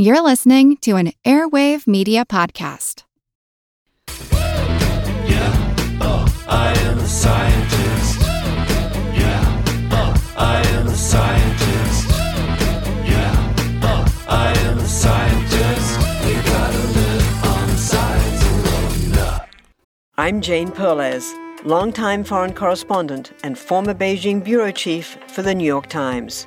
You're listening to an Airwave Media Podcast. Yeah, oh, I am a scientist. Yeah, oh, I am a scientist. Yeah, oh, I am a scientist. We gotta live on science alone. I'm Jane Perlez, longtime foreign correspondent and former Beijing bureau chief for the New York Times.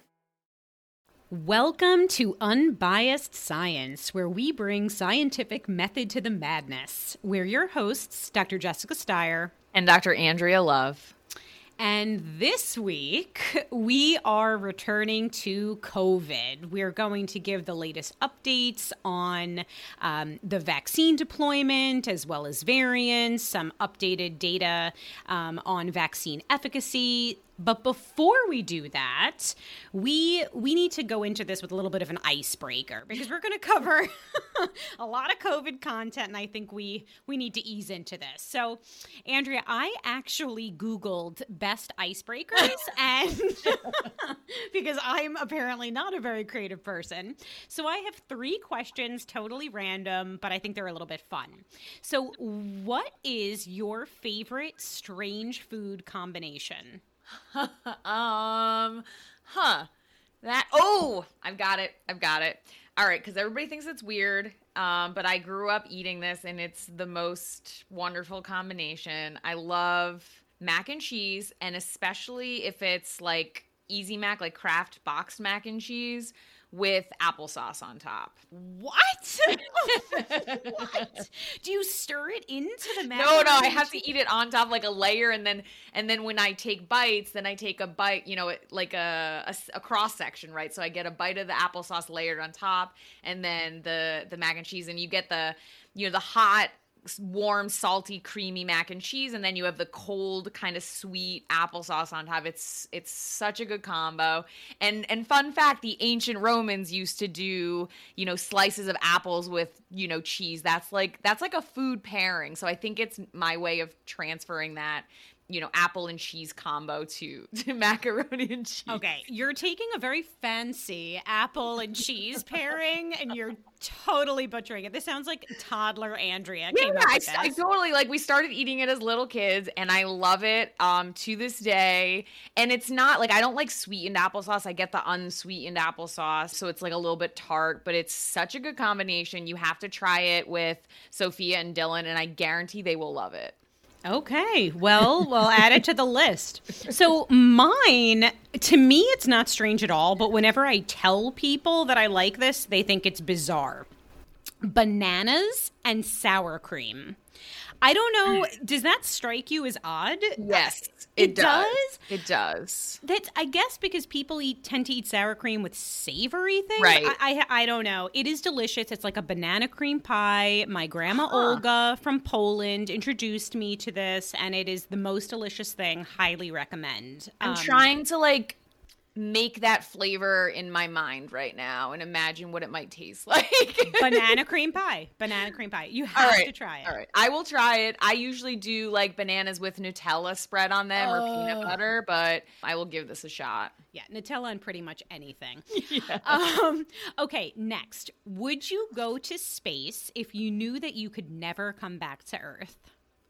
Welcome to Unbiased Science, where we bring scientific method to the madness. We're your hosts, Dr. Jessica Steier and Dr. Andrea Love. And this week, we are returning to COVID. We're going to give the latest updates on um, the vaccine deployment as well as variants, some updated data um, on vaccine efficacy, but before we do that, we we need to go into this with a little bit of an icebreaker because we're going to cover a lot of COVID content, and I think we we need to ease into this. So, Andrea, I actually Googled best icebreakers, and because I'm apparently not a very creative person, so I have three questions, totally random, but I think they're a little bit fun. So, what is your favorite strange food combination? um, huh. That oh, I've got it. I've got it. All right, because everybody thinks it's weird. Um, but I grew up eating this, and it's the most wonderful combination. I love mac and cheese, and especially if it's like easy mac, like Kraft boxed mac and cheese with applesauce on top. What? what? Do you stir it into the mac? No, no, I have to eat it on top like a layer, and then and then when I take bites, then I take a bite, you know, like a, a, a cross section, right? So I get a bite of the applesauce layered on top, and then the the mac and cheese, and you get the you know the hot warm, salty, creamy mac and cheese, and then you have the cold, kind of sweet applesauce on top. It's it's such a good combo. And and fun fact, the ancient Romans used to do you know slices of apples with you know cheese. That's like that's like a food pairing. So I think it's my way of transferring that you know, apple and cheese combo to, to macaroni and cheese. Okay, you're taking a very fancy apple and cheese pairing and you're totally butchering it. This sounds like toddler Andrea yeah, I, I, totally like we started eating it as little kids and I love it um to this day. And it's not like I don't like sweetened applesauce. I get the unsweetened applesauce, so it's like a little bit tart, but it's such a good combination. You have to try it with Sophia and Dylan and I guarantee they will love it. Okay, well, we'll add it to the list. So, mine, to me, it's not strange at all, but whenever I tell people that I like this, they think it's bizarre. Bananas and sour cream. I don't know. Does that strike you as odd? Yes, it, it does. does. It does. That's I guess because people eat tend to eat sour cream with savory things. Right. I, I, I don't know. It is delicious. It's like a banana cream pie. My grandma huh. Olga from Poland introduced me to this, and it is the most delicious thing. Highly recommend. I'm um, trying to like make that flavor in my mind right now and imagine what it might taste like. banana cream pie. Banana cream pie. You have right, to try it. All right. I will try it. I usually do like bananas with Nutella spread on them oh. or peanut oh. butter, but I will give this a shot. Yeah, Nutella on pretty much anything. yeah. Um, okay, next. Would you go to space if you knew that you could never come back to Earth?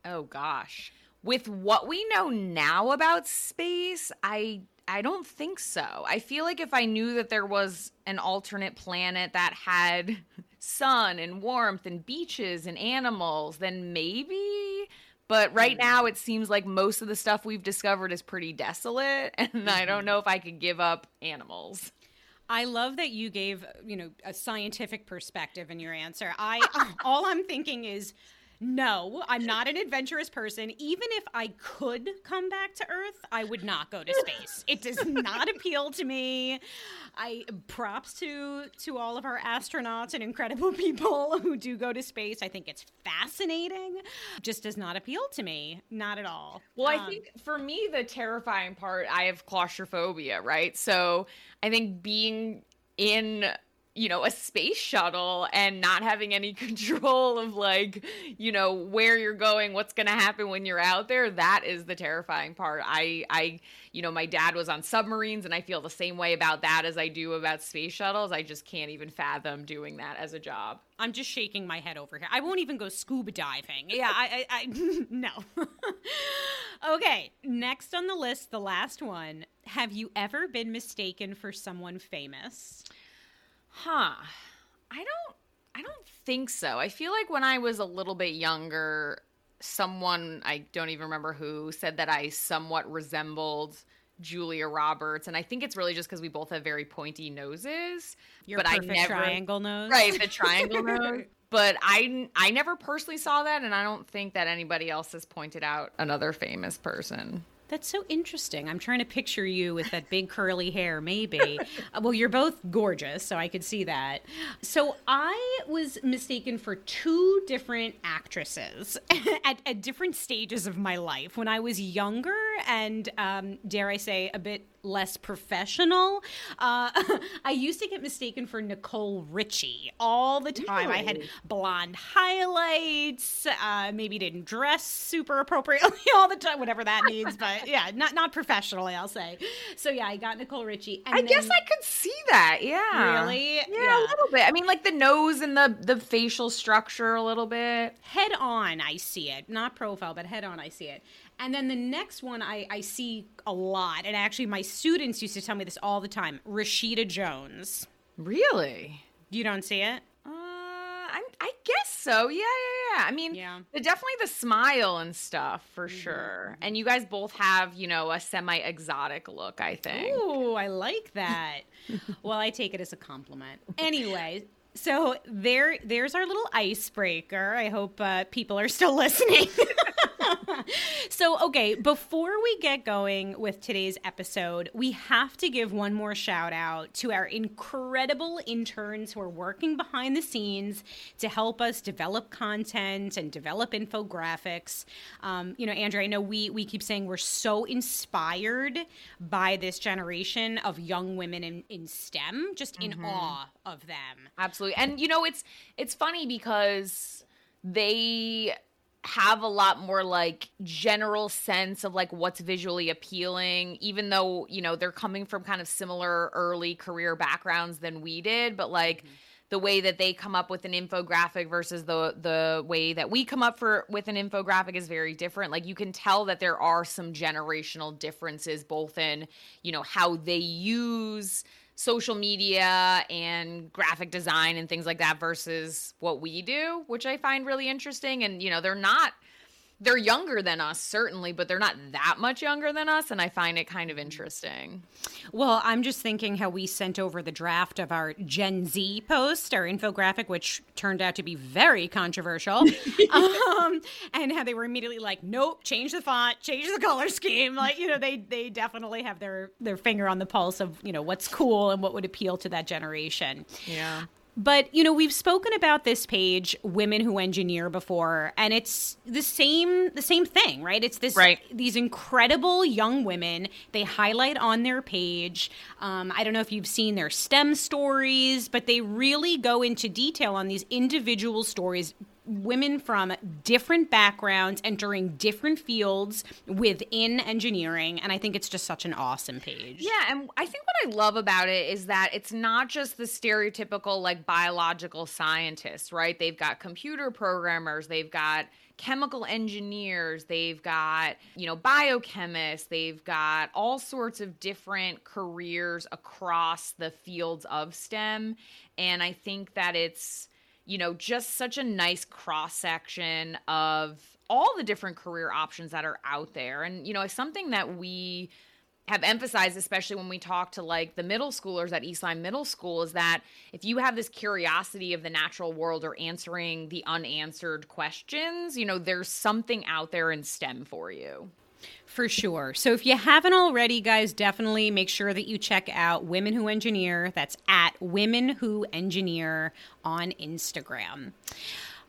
Oh gosh. With what we know now about space, I I don't think so. I feel like if I knew that there was an alternate planet that had sun and warmth and beaches and animals, then maybe. But right hmm. now, it seems like most of the stuff we've discovered is pretty desolate, and I don't mm-hmm. know if I could give up animals. I love that you gave, you know, a scientific perspective in your answer. I all I'm thinking is no, I'm not an adventurous person. Even if I could come back to Earth, I would not go to space. It does not appeal to me. I props to to all of our astronauts and incredible people who do go to space. I think it's fascinating. Just does not appeal to me. Not at all. Well, I Um, think for me, the terrifying part, I have claustrophobia, right? So I think being in, you know, a space shuttle and not having any control of like, you know, where you're going, what's going to happen when you're out there, that is the terrifying part. I, I, you know, my dad was on submarines and I feel the same way about that as I do about space shuttles. I just can't even fathom doing that as a job. I'm just shaking my head over here. I won't even go scuba diving. Yeah, I, I, I no. okay, next on the list, the last one. Have you ever been mistaken for someone famous? Huh. I don't I don't think so. I feel like when I was a little bit younger, someone I don't even remember who said that I somewhat resembled Julia Roberts and I think it's really just cuz we both have very pointy noses. Your but I perfect never triangle nose. Right, the triangle nose. But I I never personally saw that and I don't think that anybody else has pointed out another famous person. That's so interesting. I'm trying to picture you with that big curly hair, maybe. Uh, well, you're both gorgeous, so I could see that. So I was mistaken for two different actresses at, at different stages of my life. When I was younger and, um, dare I say, a bit less professional, uh, I used to get mistaken for Nicole Richie all the time. I had blonde highlights, uh, maybe didn't dress super appropriately all the time, whatever that means, but yeah, not not professionally, I'll say. So yeah, I got Nicole Richie. And I guess I could see that. Yeah. Really? Yeah, Yeah. a little bit. I mean, like the nose and the the facial structure a little bit. head on I see it. Not profile, but head on I see it. And then the next one I, I see a lot. And actually my students used to tell me this all the time. Rashida Jones. Really? You don't see it? Uh, I, I guess so. Yeah, yeah, yeah. I mean, Yeah. definitely the smile and stuff for sure. And you guys both have, you know, a semi exotic look. I think. Ooh, I like that. well, I take it as a compliment. Anyway, so there, there's our little icebreaker. I hope uh, people are still listening. So, okay, before we get going with today's episode, we have to give one more shout out to our incredible interns who are working behind the scenes to help us develop content and develop infographics. Um, you know, Andrea, I know we we keep saying we're so inspired by this generation of young women in, in STEM, just in awe of them. Absolutely. And you know, it's it's funny because they have a lot more like general sense of like what's visually appealing even though, you know, they're coming from kind of similar early career backgrounds than we did, but like mm-hmm. the way that they come up with an infographic versus the the way that we come up for with an infographic is very different. Like you can tell that there are some generational differences both in, you know, how they use social media and graphic design and things like that versus what we do, which I find really interesting. And, you know, they're not, they're younger than us, certainly, but they're not that much younger than us. And I find it kind of interesting. Well, I'm just thinking how we sent over the draft of our Gen Z post, our infographic, which turned out to be very controversial. um, and how they were immediately like, nope, change the font, change the color scheme. Like, you know, they they definitely have their their finger on the pulse of, you know, what's cool and what would appeal to that generation. Yeah. But, you know, we've spoken about this page, Women Who Engineer, before, and it's the same the same thing, right? It's this Right. these incredible young women they highlight on their page. Um, I don't know if you've seen their STEM stories, but they really go into detail on these individual stories. Women from different backgrounds entering different fields within engineering. And I think it's just such an awesome page. Yeah, and I think what I love about it is that it's not just the stereotypical like biological scientists, right? They've got computer programmers, they've got chemical engineers, they've got, you know, biochemists, they've got all sorts of different careers across the fields of STEM, and I think that it's you know, just such a nice cross section of all the different career options that are out there. And, you know, it's something that we have emphasized, especially when we talk to like the middle schoolers at Eastline Middle School, is that if you have this curiosity of the natural world or answering the unanswered questions, you know, there's something out there in STEM for you. For sure. So if you haven't already, guys, definitely make sure that you check out Women Who Engineer. That's at Women Who Engineer on Instagram.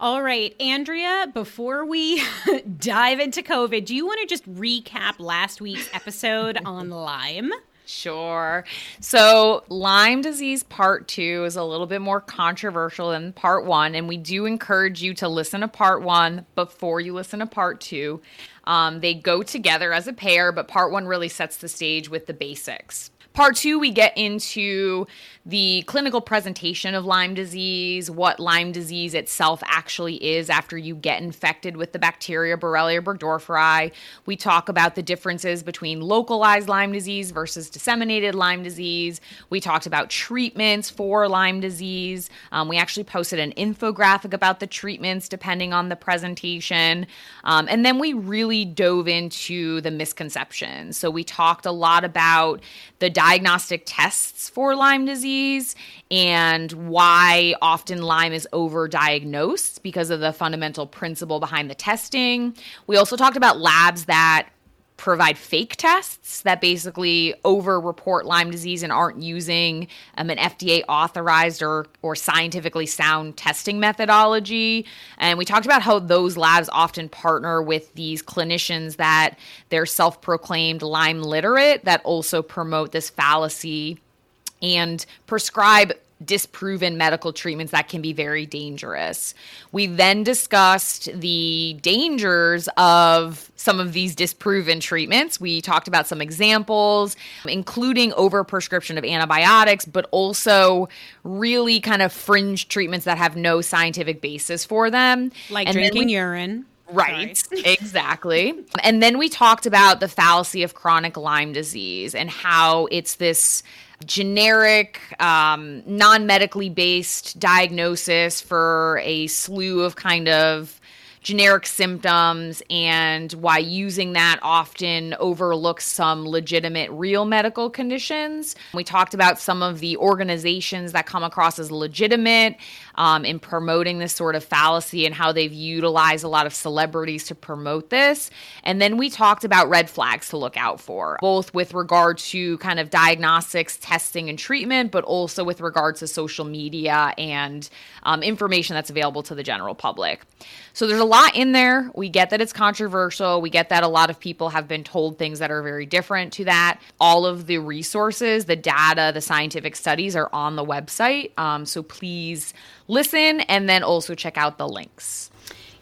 All right, Andrea, before we dive into COVID, do you want to just recap last week's episode on Lyme? Sure. So, Lyme disease part two is a little bit more controversial than part one, and we do encourage you to listen to part one before you listen to part two. Um, they go together as a pair, but part one really sets the stage with the basics. Part two, we get into the clinical presentation of Lyme disease, what Lyme disease itself actually is after you get infected with the bacteria Borrelia burgdorferi. We talk about the differences between localized Lyme disease versus disseminated Lyme disease. We talked about treatments for Lyme disease. Um, we actually posted an infographic about the treatments depending on the presentation. Um, and then we really dove into the misconceptions. So we talked a lot about the diagnostic tests for Lyme disease and why often Lyme is overdiagnosed because of the fundamental principle behind the testing. We also talked about labs that provide fake tests that basically over report Lyme disease and aren't using um, an FDA authorized or, or scientifically sound testing methodology. And we talked about how those labs often partner with these clinicians that they're self proclaimed Lyme literate that also promote this fallacy and prescribe disproven medical treatments that can be very dangerous. We then discussed the dangers of some of these disproven treatments. We talked about some examples, including overprescription of antibiotics, but also really kind of fringe treatments that have no scientific basis for them. Like And drinking we- urine. Right, exactly. And then we talked about the fallacy of chronic Lyme disease and how it's this generic, um, non medically based diagnosis for a slew of kind of generic symptoms and why using that often overlooks some legitimate real medical conditions. We talked about some of the organizations that come across as legitimate um, in promoting this sort of fallacy and how they've utilized a lot of celebrities to promote this. And then we talked about red flags to look out for, both with regard to kind of diagnostics, testing, and treatment, but also with regards to social media and um, information that's available to the general public. So there's a lot in there. We get that it's controversial. We get that a lot of people have been told things that are very different to that. All of the resources, the data, the scientific studies are on the website. Um, so please listen and then also check out the links.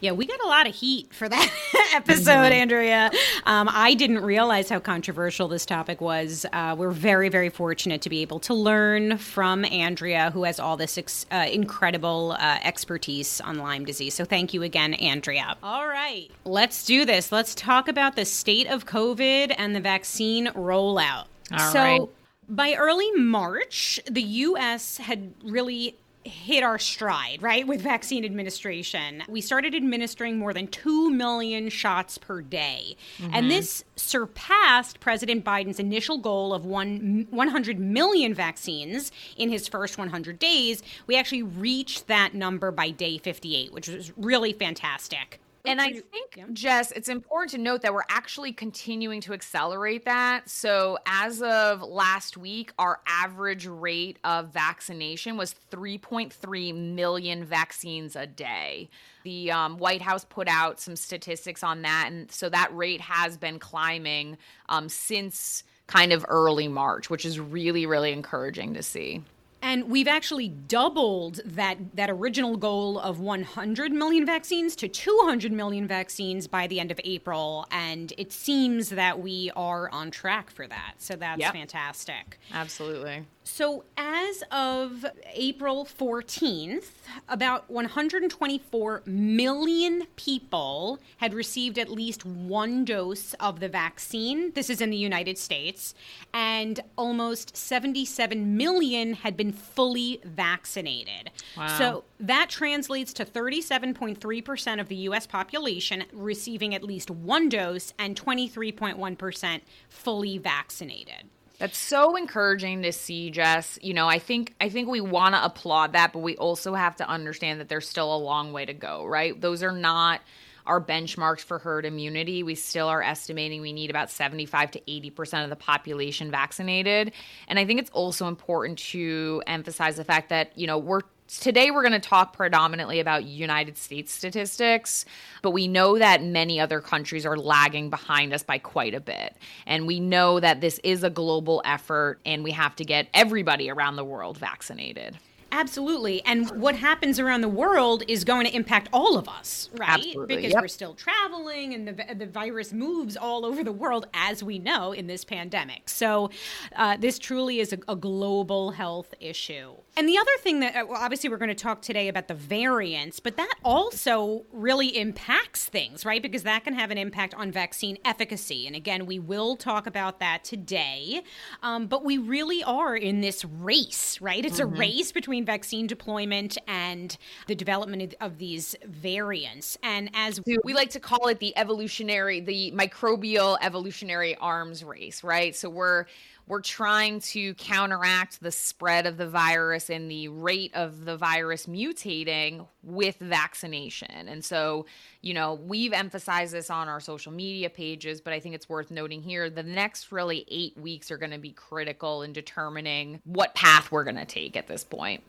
Yeah, we got a lot of heat for that episode, Andrea. Um, I didn't realize how controversial this topic was. Uh, we're very, very fortunate to be able to learn from Andrea, who has all this ex- uh, incredible uh, expertise on Lyme disease. So thank you again, Andrea. All right, let's do this. Let's talk about the state of COVID and the vaccine rollout. All so, right. by early March, the U.S. had really hit our stride, right, with vaccine administration. We started administering more than 2 million shots per day. And mm-hmm. this surpassed President Biden's initial goal of one, 100 million vaccines in his first 100 days. We actually reached that number by day 58, which was really fantastic. And I think, Jess, it's important to note that we're actually continuing to accelerate that. So, as of last week, our average rate of vaccination was 3.3 million vaccines a day. The um, White House put out some statistics on that. And so that rate has been climbing um, since kind of early March, which is really, really encouraging to see. And we've actually doubled that that original goal of 100 million vaccines to 200 million vaccines by the end of April, and it seems that we are on track for that. So that's Yep. fantastic. Absolutely. So, as of April 14th, about 124 million people had received at least one dose of the vaccine. This is in the United States. And almost 77 million had been fully vaccinated. Wow. So, that translates to 37.3% of the US population receiving at least one dose and 23.1% fully vaccinated. That's so encouraging to see, Jess. You know, I think I think we want to applaud that, but we also have to understand that there's still a long way to go, right? Those are not our benchmarks for herd immunity. We still are estimating we need about 75 to 80% of the population vaccinated. And I think it's also important to emphasize the fact that, you know, we're Today, we're going to talk predominantly about United States statistics, but we know that many other countries are lagging behind us by quite a bit. And we know that this is a global effort and we have to get everybody around the world vaccinated. Absolutely. And what happens around the world is going to impact all of us, right? Absolutely, Because yep. we're still traveling and the, the virus moves all over the world, as we know, in this pandemic. So uh, this truly is a, a global health issue. And the other thing that, uh, well, obviously, we're going to talk today about the variants, but that also really impacts things, right? Because that can have an impact on vaccine efficacy. And again, we will talk about that today. Um, but we really are in this race, right? It's a race between vaccine deployment and the development of, of these variants. And as we like to call it the evolutionary the microbial evolutionary arms race right so we're we're trying to counteract the spread of the virus and the rate of the virus mutating with vaccination. And so you know we've emphasized this on our social media pages but i think it's worth noting here the next really eight weeks are going to be critical in determining what path we're going to take at this point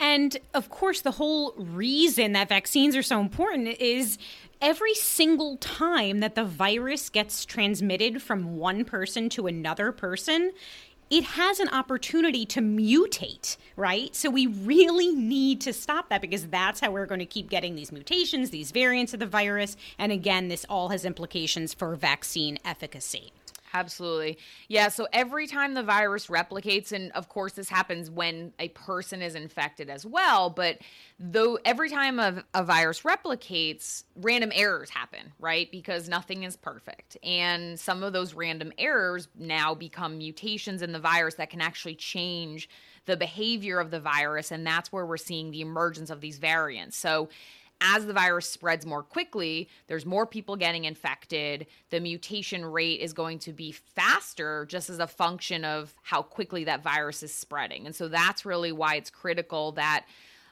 And of course, the whole reason that vaccines are so important is every single time that the virus gets transmitted from one person to another person, it has an opportunity to mutate, right? So we really need to stop that because that's how we're going to keep getting these mutations, these variants of the virus. And again, this all has implications for vaccine efficacy. Absolutely. Yeah. So every time the virus replicates, and of course, this happens when a person is infected as well, but though every time a, a virus replicates, random errors happen, right? Because nothing is perfect. And some of those random errors now become mutations in the virus that can actually change the behavior of the virus. And that's where we're seeing the emergence of these variants. So as the virus spreads more quickly, there's more people getting infected. The mutation rate is going to be faster just as a function of how quickly that virus is spreading. And so that's really why it's critical that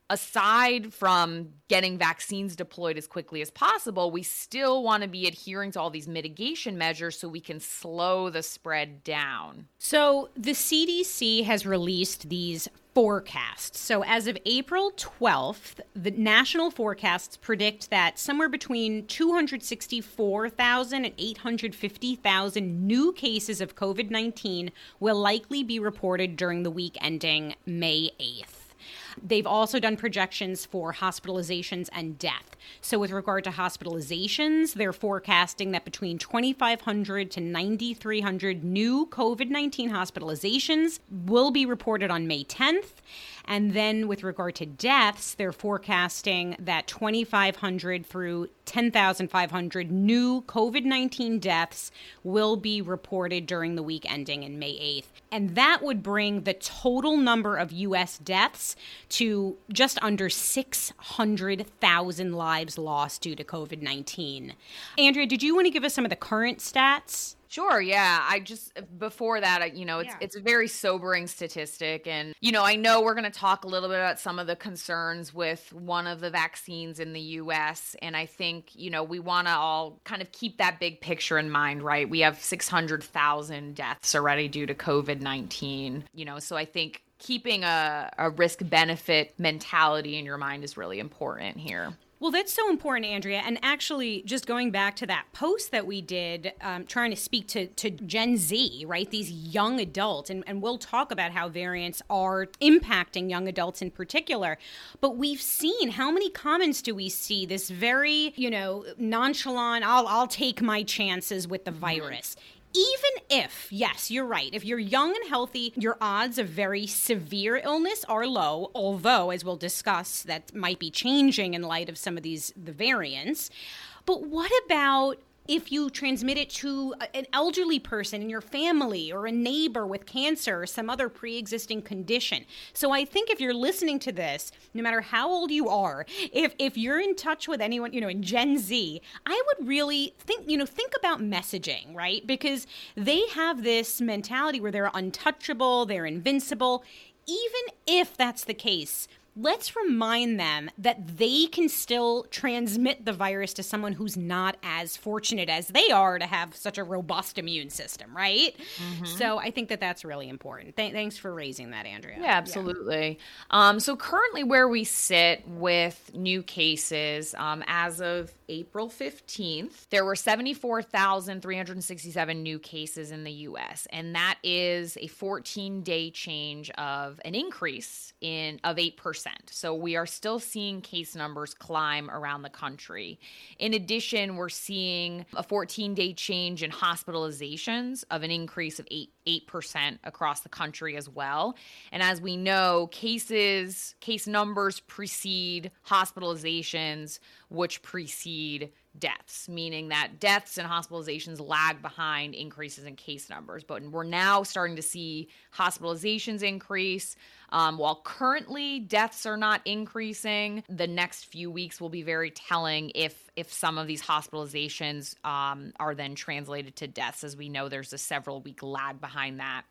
aside from getting vaccines deployed as quickly as possible, we still want to be adhering to all these mitigation measures so we can slow the spread down. So the CDC has released these forecasts. So as of April 12th, the national forecasts predict that somewhere between 264,000 and 850,000 new cases of COVID 19 will likely be reported during the week ending May 8th. They've also done projections for hospitalizations and death. So, with regard to hospitalizations, they're forecasting that between 2,500 to 9,300 new COVID 19 hospitalizations will be reported on May 10th. And then, with regard to deaths, they're forecasting that 2,500 through 10,500 new COVID 19 deaths will be reported during the week ending in May 8th. And that would bring the total number of U.S. deaths to just under 600,000 lives lost due to COVID 19. Andrea, did you want to give us some of the current stats? Sure, yeah. I just uh, before that, you know, it's Yeah. it's a very sobering statistic, and you know, I know we're going to talk a little bit about some of the concerns with one of the vaccines in the U.S., and I think you know we want to all kind of keep that big picture in mind, right? We have six hundred thousand deaths already due to COVID nineteen, you know, so I think keeping a, a risk benefit mentality in your mind is really important here. Well, that's so important, Andrea. And actually, just going back to that post that we did, um, trying to speak to, to Gen Z, right? These young adults, and, and we'll talk about how variants are impacting young adults in particular. But we've seen how many comments do we see this very, you know, nonchalant, I'll, I'll take my chances with the virus. Even if, yes, you're right, if you're young and healthy, your odds of very severe illness are low, although, as we'll discuss, that might be changing in light of some of these the variants. But what about if you transmit it to an elderly person in your family or a neighbor with cancer or some other pre existing condition. So I think if you're listening to this, no matter how old you are, if, if you're in touch with anyone, you know, in Gen Z, I would really think, you know, think about messaging, right? Because they have this mentality where they're untouchable, they're invincible. Even if that's the case, let's remind them that they can still transmit the virus to someone who's not as fortunate as they are to have such a robust immune system, right? Mm-hmm. So I think that that's really important. Th- thanks for raising that, Andrea. Yeah, absolutely. Yeah. Um, so currently, where we sit with new cases um, as of April 15th, there were 74,367 new cases in the US, and that is a 14 day change of an increase in of 8%. So we are still seeing case numbers climb around the country. In addition, we're seeing a 14 day change in hospitalizations of an increase of 8 8% across the country as well. And as we know, cases case numbers precede hospitalizations which precede deaths, meaning that deaths and hospitalizations lag behind increases in case numbers. But we're now starting to see hospitalizations increase. Um, while currently deaths are not increasing, the next few weeks will be very telling if if some of these hospitalizations um, are then translated to deaths. As we know, there's a several week lag behind that.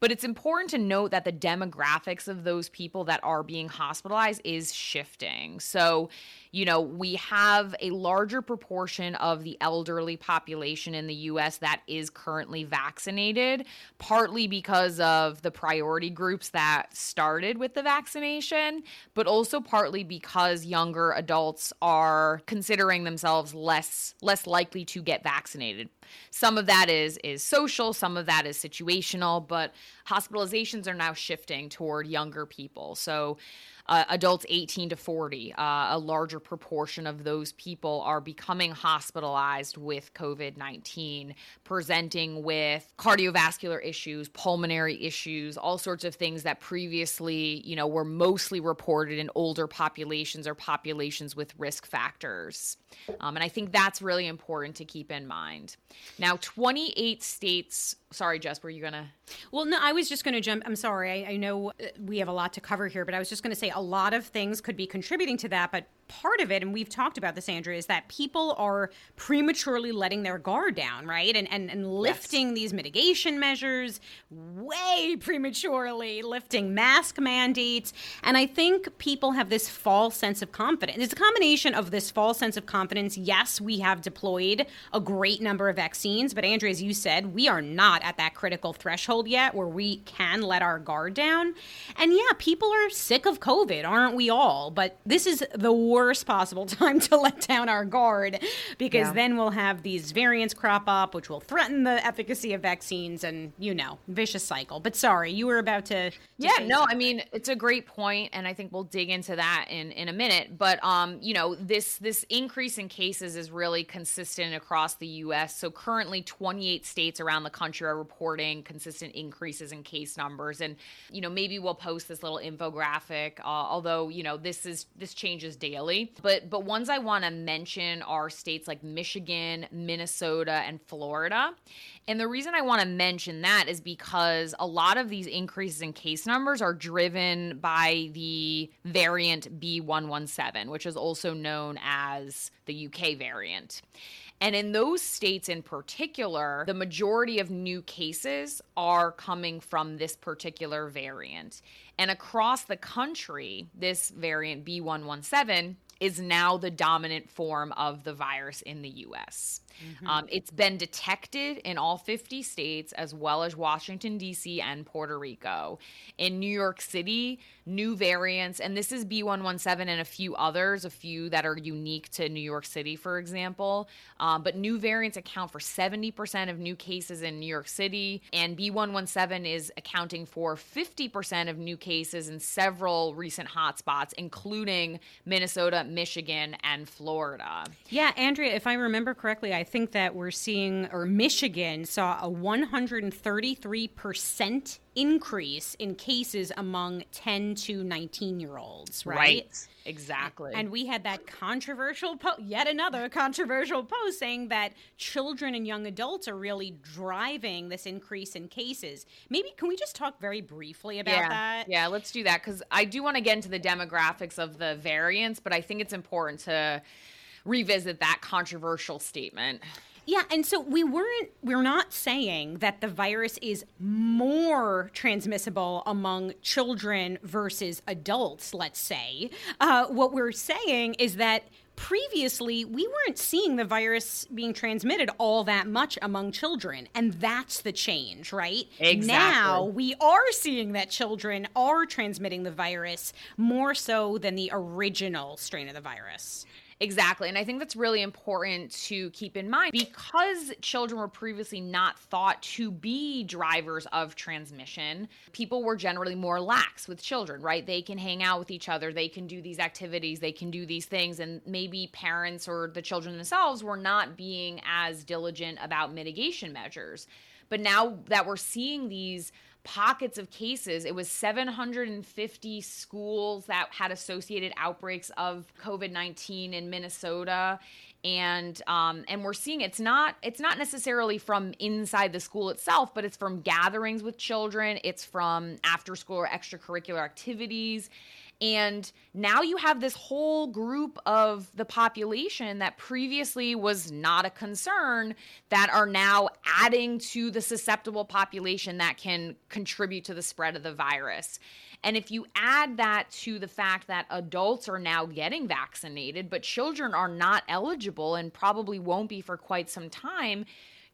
But it's important to note that the demographics of those people that are being hospitalized is shifting. So, you know, we have a larger proportion of the elderly population in the US that is currently vaccinated, partly because of the priority groups that started with the vaccination, but also partly because younger adults are considering themselves less less likely to get vaccinated. Some of that is is social, some of that is situational, but hospitalizations are now shifting toward younger people. So uh, adults 18 to 40, uh, a larger proportion of those people are becoming hospitalized with COVID 19, presenting with cardiovascular issues, pulmonary issues, all sorts of things that previously, you know, were mostly reported in older populations or populations with risk factors. Um, and I think that's really important to keep in mind. Now, 28 states sorry jess were you gonna well no i was just gonna jump i'm sorry I, I, know uh, we have a lot to cover here but i was just gonna say a lot of things could be contributing to that but part of it, and we've talked about this, Andrea, is that people are prematurely letting their guard down, right? And and, and lifting yes. these mitigation measures way prematurely, lifting mask mandates. And I think people have this false sense of confidence. It's a combination of this false sense of confidence. Yes, we have deployed a great number of vaccines, but Andrea, as you said, we are not at that critical threshold yet where we can let our guard down. And yeah, people are sick of COVID, aren't we all? But this is the worst possible time to let down our guard because yeah. then we'll have these variants crop up, which will threaten the efficacy of vaccines and, you know, vicious cycle. But sorry, you were about to. to yeah, no, something. I mean, it's a great point, and I think we'll dig into that in, in a minute. But, um, you know, this, this increase in cases is really consistent across the U.S. So currently, 28 states around the country are reporting consistent increases in case numbers. And, you know, maybe we'll post this little infographic, uh, although, you know, this is this changes daily but but ones I want to mention are states like Michigan, Minnesota, and Florida. And the reason I want to mention that is because a lot of these increases in case numbers are driven by the variant B117, which is also known as the UK variant. And in those states in particular, the majority of new cases are coming from this particular variant. And across the country, this variant B117 is now the dominant form of the virus in the US. Mm-hmm. Um, it's been detected in all 50 states, as well as Washington, D.C., and Puerto Rico. In New York City, new variants, and this is B117 and a few others, a few that are unique to New York City, for example. Um, but new variants account for 70% of new cases in New York City, and B117 is accounting for 50% of new cases in several recent hotspots, including Minnesota, Michigan, and Florida. Yeah, Andrea, if I remember correctly, I think that we're seeing, or Michigan saw a 133% increase in cases among 10 to 19 year olds, right? Exactly. And we had that controversial, po- yet another controversial post saying that children and young adults are really driving this increase in cases. Maybe can we just talk very briefly about yeah. that? Yeah, let's do that because I do want to get into the demographics of the variants, but I think it's important to revisit that controversial statement. Yeah, and so we weren't we're not saying that the virus is more transmissible among children versus adults, let's say. Uh, what we're saying is that previously we weren't seeing the virus being transmitted all that much among children and that's the change right Exactly. now we are seeing that children are transmitting the virus more so than the original strain of the virus Exactly. And I think that's really important to keep in mind because children were previously not thought to be drivers of transmission. People were generally more lax with children, right? They can hang out with each other, they can do these activities, they can do these things. And maybe parents or the children themselves were not being as diligent about mitigation measures. But now that we're seeing these pockets of cases. It was 750 schools that had associated outbreaks of COVID 19 in Minnesota. And um, and we're seeing it's not it's not necessarily from inside the school itself, but it's from gatherings with children. It's from after school or extracurricular activities. And now you have this whole group of the population that previously was not a concern that are now adding to the susceptible population that can contribute to the spread of the virus. And if you add that to the fact that adults are now getting vaccinated, but children are not eligible and probably won't be for quite some time,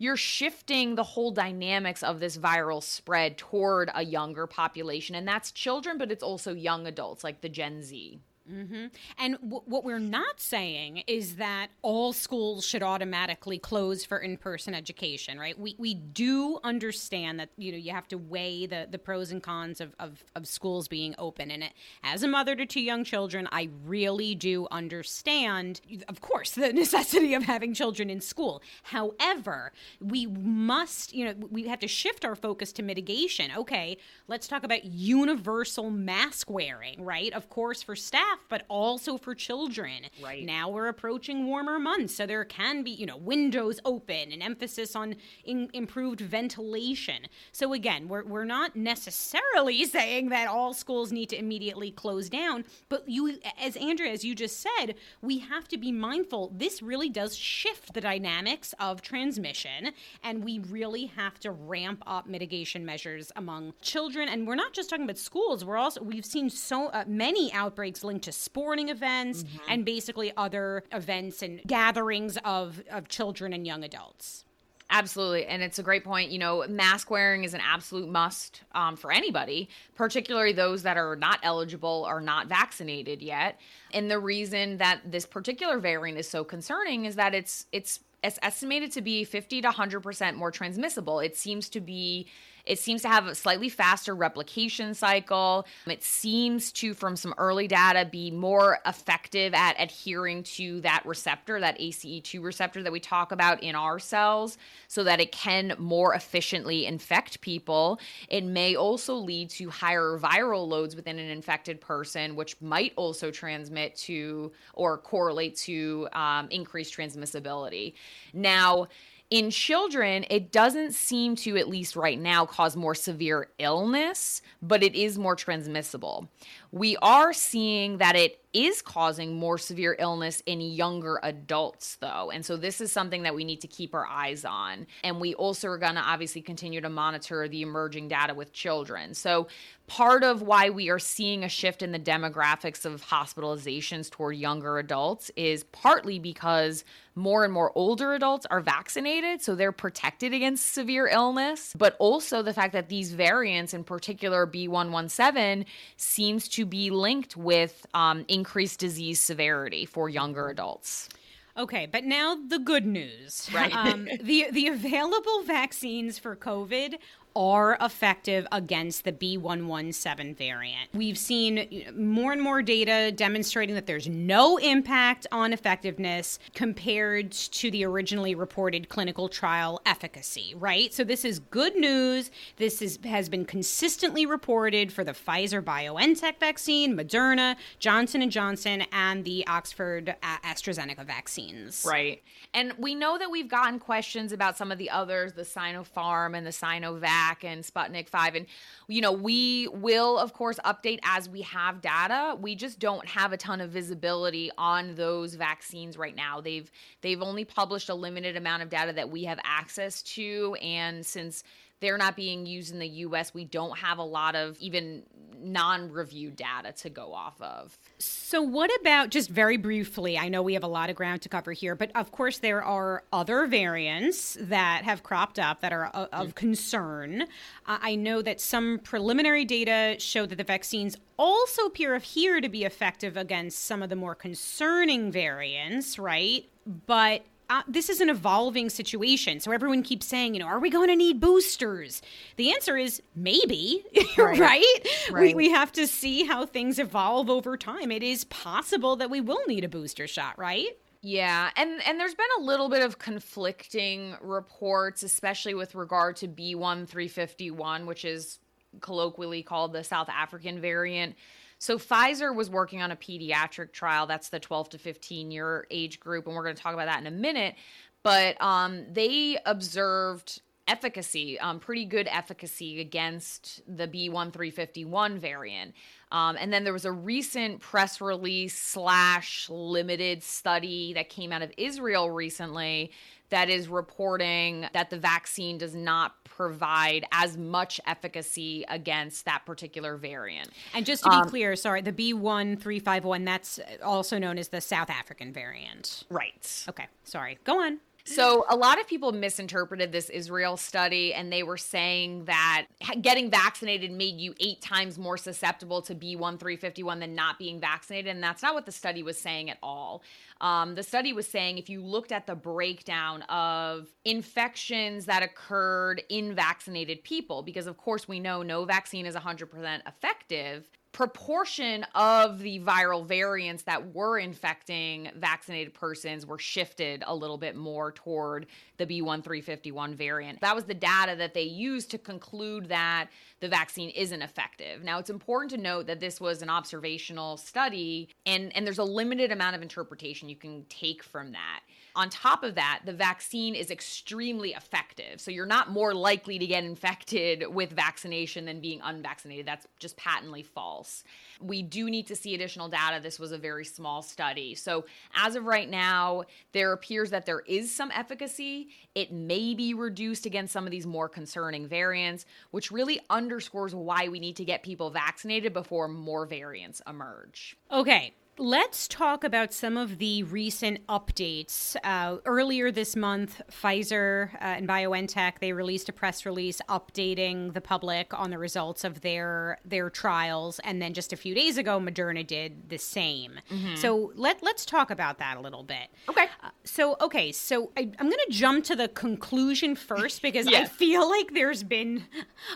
you're shifting the whole dynamics of this viral spread toward a younger population. And that's children, but it's also young adults like the Gen Z. Mm-hmm. And w- what we're not saying is that all schools should automatically close for in-person education, right? We we do understand that you know you have to weigh the the pros and cons of of, of schools being open. And it, as a mother to two young children, I really do understand, of course, the necessity of having children in school. However, we must, you know, we have to shift our focus to mitigation. Okay, let's talk about universal mask wearing, right? Of course, for staff, but also for children. Right. Now we're approaching warmer months, so there can be, you know, windows open, an emphasis on in, improved ventilation. So again, we're, we're not necessarily saying that all schools need to immediately close down, but you, as Andrea, as you just said, we have to be mindful. This really does shift the dynamics of transmission, and we really have to ramp up mitigation measures among children. And we're not just talking about schools. We're also we've seen so uh, many outbreaks linked to sporting events and basically other events and gatherings of of children and young adults. Absolutely. And it's a great point. You know, mask wearing is an absolute must um, for anybody, particularly those that are not eligible or not vaccinated yet. And the reason that this particular variant is so concerning is that it's it's it's estimated to be 50 to 100% more transmissible. It seems to be it seems to have a slightly faster replication cycle. It seems to, from some early data, be more effective at adhering to that receptor, that ACE2 receptor that we talk about in our cells, so that it can more efficiently infect people. It may also lead to higher viral loads within an infected person, which might also transmit to or correlate to um, increased transmissibility. Now, in children, it doesn't seem to, at least right now, cause more severe illness, but it is more transmissible. We are seeing that it is causing more severe illness in younger adults, though. And so this is something that we need to keep our eyes on. And we also are going to obviously continue to monitor the emerging data with children. So part of why we are seeing a shift in the demographics of hospitalizations toward younger adults is partly because more and more older adults are vaccinated, so they're protected against severe illness, but also the fact that these variants, in particular B117, seems to be linked with um, increased disease severity for younger adults. Okay, but now the good news. Right. Um, the the available vaccines for COVID are effective against the B117 variant. We've seen more and more data demonstrating that there's no impact on effectiveness compared to the originally reported clinical trial efficacy, right? So this is good news. This is has been consistently reported for the Pfizer BioNTech vaccine, Moderna, Johnson & Johnson and the Oxford uh, AstraZeneca vaccines. Right. And we know that we've gotten questions about some of the others, the Sinopharm and the Sinovac and Sputnik 5 and you know, we will of course update as we have data. We just don't have a ton of visibility on those vaccines right now. They've they've only published a limited amount of data that we have access to and since they're not being used in the US, we don't have a lot of even non reviewed data to go off of. So, what about just very briefly? I know we have a lot of ground to cover here, but of course, there are other variants that have cropped up that are of, of concern. Uh, I know that some preliminary data show that the vaccines also appear here to be effective against some of the more concerning variants, right? But uh, this is an evolving situation. So everyone keeps saying, you know, are we going to need boosters? The answer is maybe, right? right? Right. We, we have to see how things evolve over time. It is possible that we will need a booster shot, right? Yeah, and and there's been a little bit of conflicting reports, especially with regard to B1351, which is colloquially called the South African variant. So Pfizer was working on a pediatric trial. That's the 12 to 15 year age group, and we're going to talk about that in a minute. But um, they observed efficacy, um, pretty good efficacy against the B1351 variant. Um, and then there was a recent press release slash limited study that came out of Israel recently that is reporting that the vaccine does not provide as much efficacy against that particular variant. And just to be Um, clear, sorry, the B1351, that's also known as the South African variant. Right. Okay, sorry. Go on. So, a lot of people misinterpreted this Israel study and they were saying that getting vaccinated made you eight times more susceptible to B1351 than not being vaccinated. And that's not what the study was saying at all. Um, the study was saying if you looked at the breakdown of infections that occurred in vaccinated people, because of course we know no vaccine is 100% effective, proportion of the viral variants that were infecting vaccinated persons were shifted a little bit more toward the B1351 variant. That was the data that they used to conclude that the vaccine isn't effective. Now, it's important to note that this was an observational study and and there's a limited amount of interpretation you can take from that. On top of that, the vaccine is extremely effective. So you're not more likely to get infected with vaccination than being unvaccinated. That's just patently false. We do need to see additional data. This was a very small study. So as of right now, there appears that there is some efficacy. It may be reduced against some of these more concerning variants, which really underscores why we need to get people vaccinated before more variants emerge. Okay, let's talk about some of the recent updates. Uh, earlier this month, Pfizer uh, and BioNTech they released a press release updating the public on the results of their their trials, and then just a few days ago, Moderna did the same. So let let's talk about that a little bit. Okay. Uh, so okay, so I, I'm going to jump to the conclusion first because I feel like there's been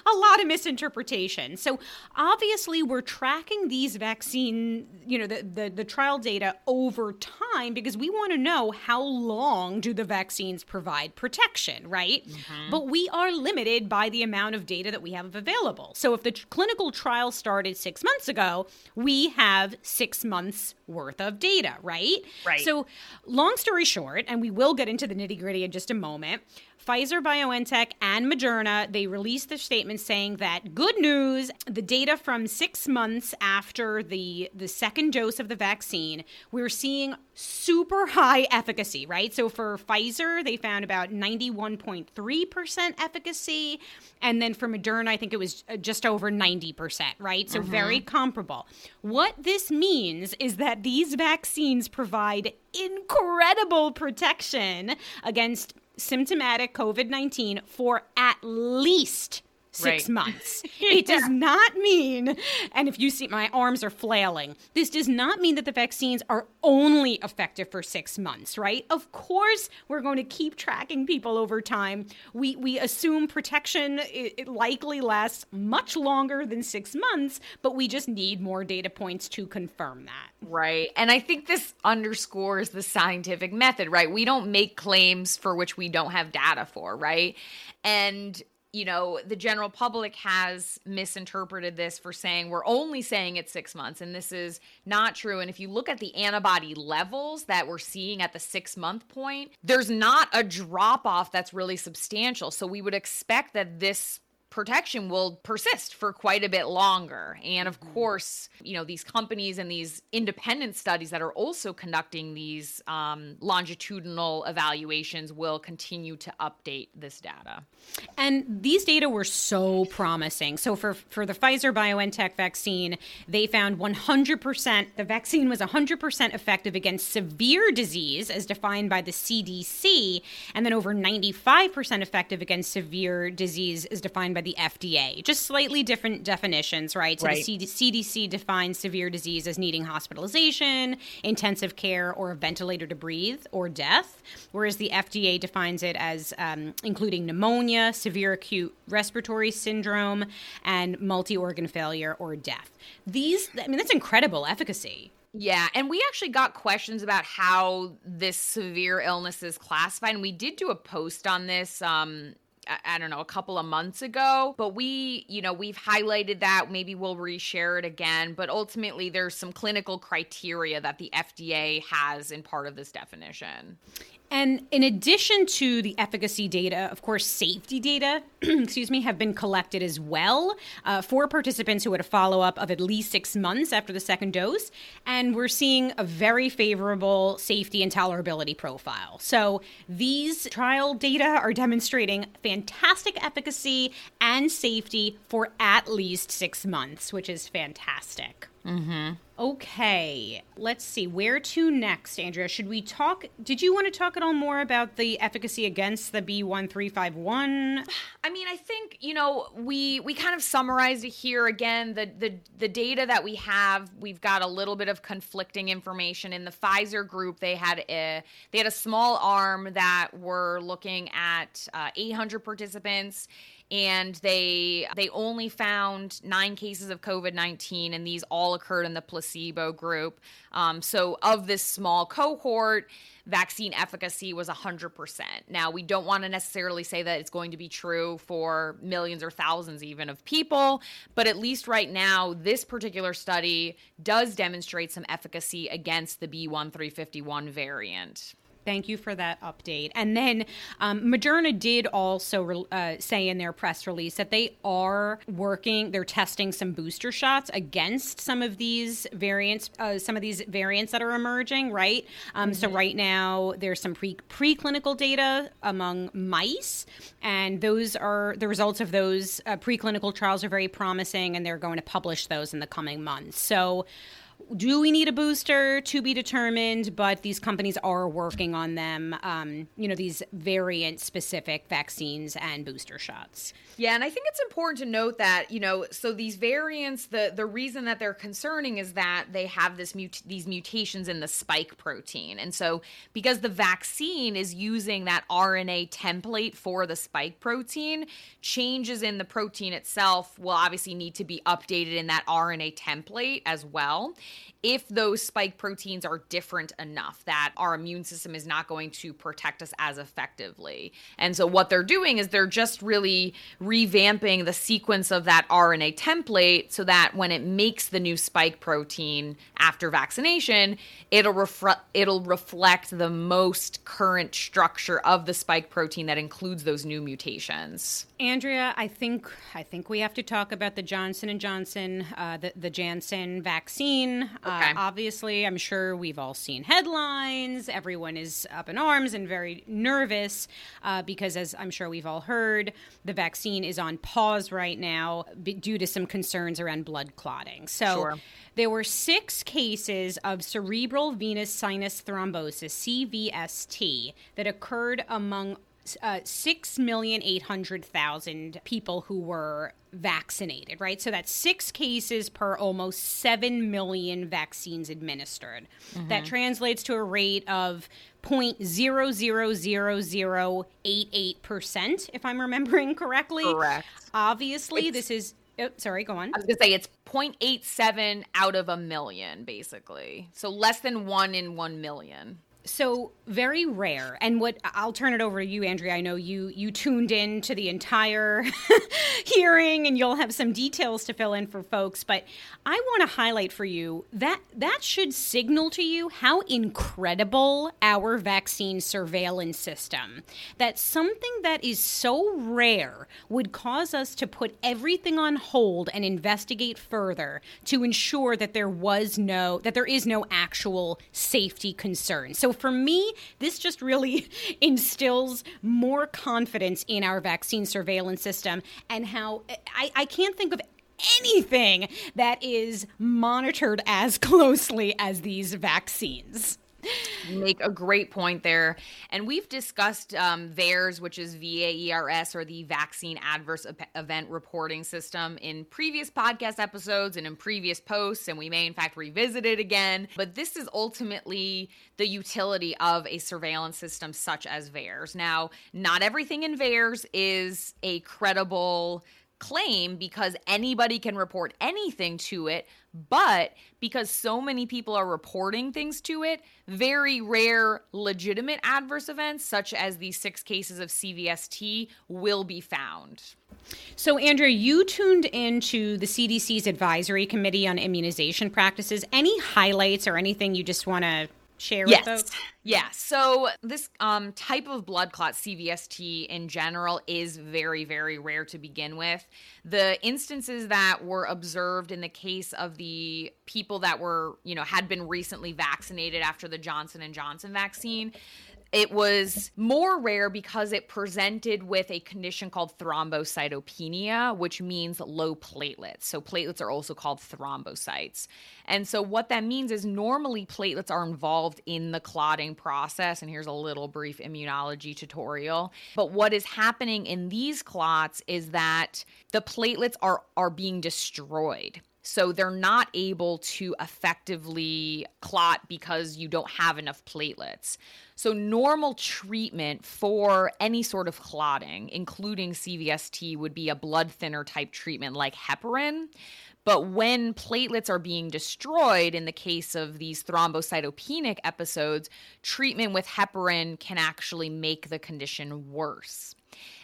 a lot of misinterpretation. So obviously, we're tracking these vaccine, you know, the the, the trial data over time because we want to know how long do the vaccines provide protection, right? Mm-hmm. But we are limited by the amount of data that we have available. So if the clinical trial started six months ago, we have six months worth of data, right? Right. So long story short, and we will get into the nitty gritty in just a moment. Pfizer, BioNTech, and Moderna, they released their statement saying that good news, the data from six months after the, the second dose of the vaccine, we're seeing super high efficacy, right? So for Pfizer, they found about 91.3% efficacy. And then for Moderna, I think it was uh, just over 90%, right? So very comparable. What this means is that these vaccines provide incredible protection against symptomatic COVID 19 for at least six Right. months. It does not mean, and if you see my arms are flailing, this does not mean that the vaccines are only effective for six months, right? Of course, we're going to keep tracking people over time. We we assume protection it, it likely lasts much longer than six months, but we just need more data points to confirm that. Right. And I think this underscores the scientific method, right? We don't make claims for which we don't have data for, right? And you know, the general public has misinterpreted this for saying we're only saying it's six months, and this is not true. And if you look at the antibody levels that we're seeing at the six month point, there's not a drop off that's really substantial. So we would expect that this protection will persist for quite a bit longer. And of course, you know, these companies and these independent studies that are also conducting these um, longitudinal evaluations will continue to update this data. And these data were so promising. So for for the Pfizer BioNTech vaccine, they found 100% the vaccine was 100% effective against severe disease as defined by the CDC, and then over 95% effective against severe disease as defined by the FDA. Just slightly different definitions, right? So Right. the CD- CDC defines severe disease as needing hospitalization, intensive care, or a ventilator to breathe, or death, whereas the FDA defines it as um, including pneumonia, severe acute respiratory syndrome, and multi organ failure or death. These, I mean, that's incredible efficacy. Yeah, and we actually got questions about how this severe illness is classified, and we did do a post on this. Um, I- don't know, a couple of months ago, but we, you know, we've highlighted that. Maybe we'll reshare it again. But ultimately, there's some clinical criteria that the FDA has in part of this definition. And in addition to the efficacy data, of course, safety data, excuse me, have been collected as well uh, for participants who had a follow up of at least six months after the second dose. And we're seeing a very favorable safety and tolerability profile. So these trial data are demonstrating fantastic efficacy and safety for at least six months, which is fantastic. Okay, let's see. Where to next, Andrea? Should we talk? Did you want to talk at all more about the efficacy against the B1351? I mean, I think you know we we kind of summarized it here again. The the the data that we have, we've got a little bit of conflicting information in the Pfizer group. They had a they had a small arm that were looking at uh, 800 participants. And they they only found nine cases of COVID nineteen, and these all occurred in the placebo group. Um, so of this small cohort, vaccine efficacy was 100%. Now, we don't want to necessarily say that it's going to be true for millions or thousands even of people, but at least right now, this particular study does demonstrate some efficacy against the B1351 variant. Thank you for that update. And then um, Moderna did also re- uh, say in their press release that they are working, they're testing some booster shots against some of these variants, uh, some of these variants that are emerging, right? Um, So right now there's some pre preclinical data among mice, and those are the results of those uh, preclinical trials are very promising, and they're going to publish those in the coming months. So do we need a booster to be determined? But these companies are working on them um, you know these variant specific vaccines and booster shots. Yeah, and I think it's important to note that you know, so these variants, the the reason that they're concerning is that they have this mut- these mutations in the spike protein, and so because the vaccine is using that RNA template for the spike protein, changes in the protein itself will obviously need to be updated in that RNA template as well. If those spike proteins are different enough that our immune system is not going to protect us as effectively. And so what they're doing is they're just really revamping the sequence of that RNA template so that when it makes the new spike protein after vaccination, it'll refre- it'll reflect the most current structure of the spike protein that includes those new mutations. andrea i think i think we have to talk about the johnson and johnson uh, the, the janssen vaccine Okay. uh, obviously i'm sure we've all seen headlines everyone is up in arms and very nervous uh, because as i'm sure we've all heard the vaccine is on pause right now b- due to some concerns around blood clotting so Sure. There were six cases of cerebral venous sinus thrombosis, CVST, that occurred among uh, 6,800,000 people who were vaccinated, right? So that's six cases per almost 7 million vaccines administered. That translates to a rate of 0.000088%, if I'm remembering correctly. Correct. Obviously, this is. Oh, sorry, go on. I was gonna say it's 0.87 out of a million, basically. So less than one in one million. So very rare. And what i'll turn it over to you andrea. I know you you tuned in to the entire hearing and you'll have some details to fill in for folks but i want to highlight for you that that should signal to you how incredible our vaccine surveillance system that something that is so rare would cause us to put everything on hold and investigate further to ensure that there was no that there is no actual safety concern. So for me this just really instills more confidence in our vaccine surveillance system and how I, I can't think of anything that is monitored as closely as these vaccines. Make a great point there. And we've discussed um, VAERS, which is VAERS, or the Vaccine Adverse Event Reporting System, in previous podcast episodes and in previous posts. And we may, in fact, revisit it again. But this is ultimately the utility of a surveillance system such as VAERS. Now, not everything in VAERS is a credible claim because anybody can report anything to it, but because so many people are reporting things to it, very rare legitimate adverse events, such as the six cases of CVST, will be found. So, Andrea, you tuned into the CDC's Advisory Committee on Immunization Practices. Any highlights or anything you just want to share with folks? Yeah. So this um, type of blood clot, CVST in general, is very, very rare to begin with. The instances that were observed in the case of the people that were, you know, had been recently vaccinated after the Johnson and Johnson vaccine. It was more rare because it presented with a condition called thrombocytopenia, which means low platelets. So, platelets are also called thrombocytes. And so, what that means is normally platelets are involved in the clotting process. And here's a little brief immunology tutorial. But what is happening in these clots is that the platelets are, are being destroyed. So they're not able to effectively clot because you don't have enough platelets. So, normal treatment for any sort of clotting, including CVST, would be a blood thinner type treatment like heparin. But when platelets are being destroyed, in the case of these thrombocytopenic episodes, treatment with heparin can actually make the condition worse.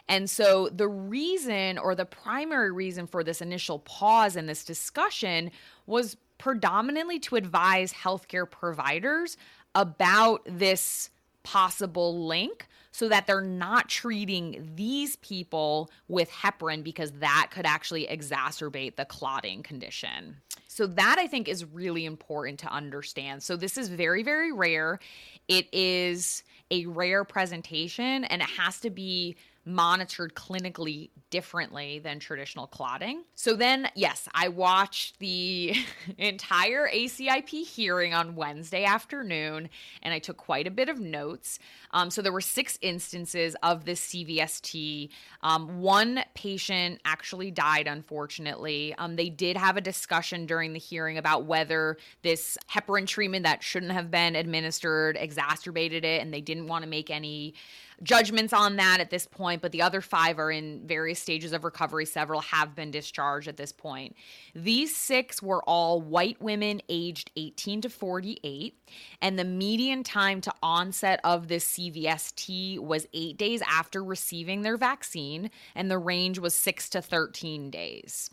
And so, the reason or the primary reason for this initial pause in this discussion was predominantly to advise healthcare providers about this possible link so that they're not treating these people with heparin because that could actually exacerbate the clotting condition. So, that I think is really important to understand. So, this is very, very rare. It is a rare presentation and it has to be monitored clinically differently than traditional clotting. So then, yes, I watched the entire ACIP hearing on Wednesday afternoon and I took quite a bit of notes. Um, so there were six instances of this CVST. Um, one patient actually died, unfortunately. Um, they did have a discussion during the hearing about whether this heparin treatment that shouldn't have been administered exacerbated it, and they didn't want to make any judgments on that at this point, but the other five are in various stages of recovery. Several have been discharged at this point. These six were all white women aged 18 to 48, and the median time to onset of this CVST was eight days after receiving their vaccine, and the range was six to 13 days.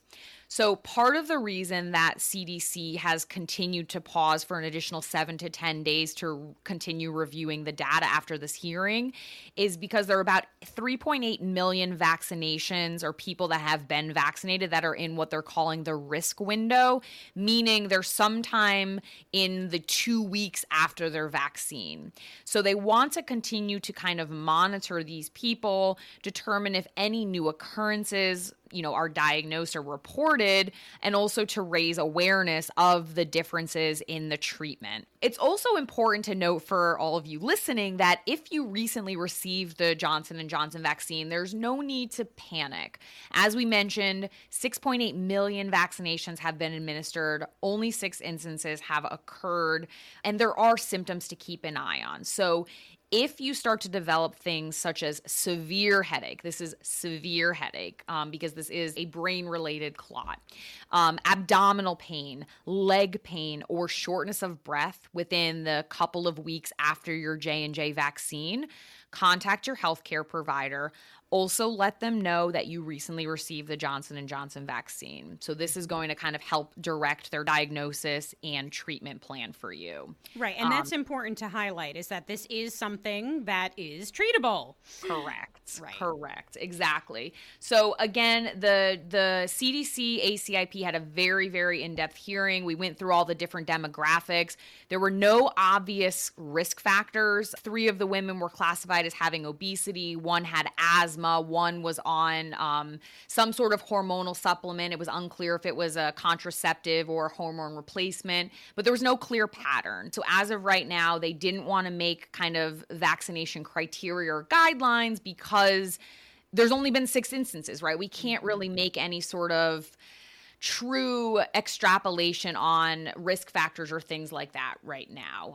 So, part of the reason that CDC has continued to pause for an additional seven to 10 days to continue reviewing the data after this hearing is because there are about 3.8 million vaccinations or people that have been vaccinated that are in what they're calling the risk window, meaning they're sometime in the two weeks after their vaccine. So, they want to continue to kind of monitor these people, determine if any new occurrences you know, are diagnosed or reported, and also to raise awareness of the differences in the treatment. It's also important to note for all of you listening that if you recently received the Johnson & Johnson vaccine, there's no need to panic. As we mentioned, 6.8 million vaccinations have been administered, only 6 instances have occurred, and there are symptoms to keep an eye on. So, if you start to develop things such as severe headache, this is severe headache um, because this is a brain related clot, um, abdominal pain, leg pain, or shortness of breath within the couple of weeks after your J and J vaccine, contact your healthcare provider also let them know that you recently received the johnson & johnson vaccine. So this is going to kind of help direct their diagnosis and treatment plan for you. Right and um, that's important to highlight is that this is something that is treatable. Correct right. correct exactly. So again the the cdc acip had a very very in-depth hearing. We went through all the different demographics. There were no obvious risk factors. Three of the women were classified as having obesity. One had asthma asthma. One was on um, some sort of hormonal supplement. It was unclear if it was a contraceptive or hormone replacement, but there was no clear pattern. So, as of right now, they didn't want to make kind of vaccination criteria or guidelines because there's only been six instances, right? We can't really make any sort of true extrapolation on risk factors or things like that right now.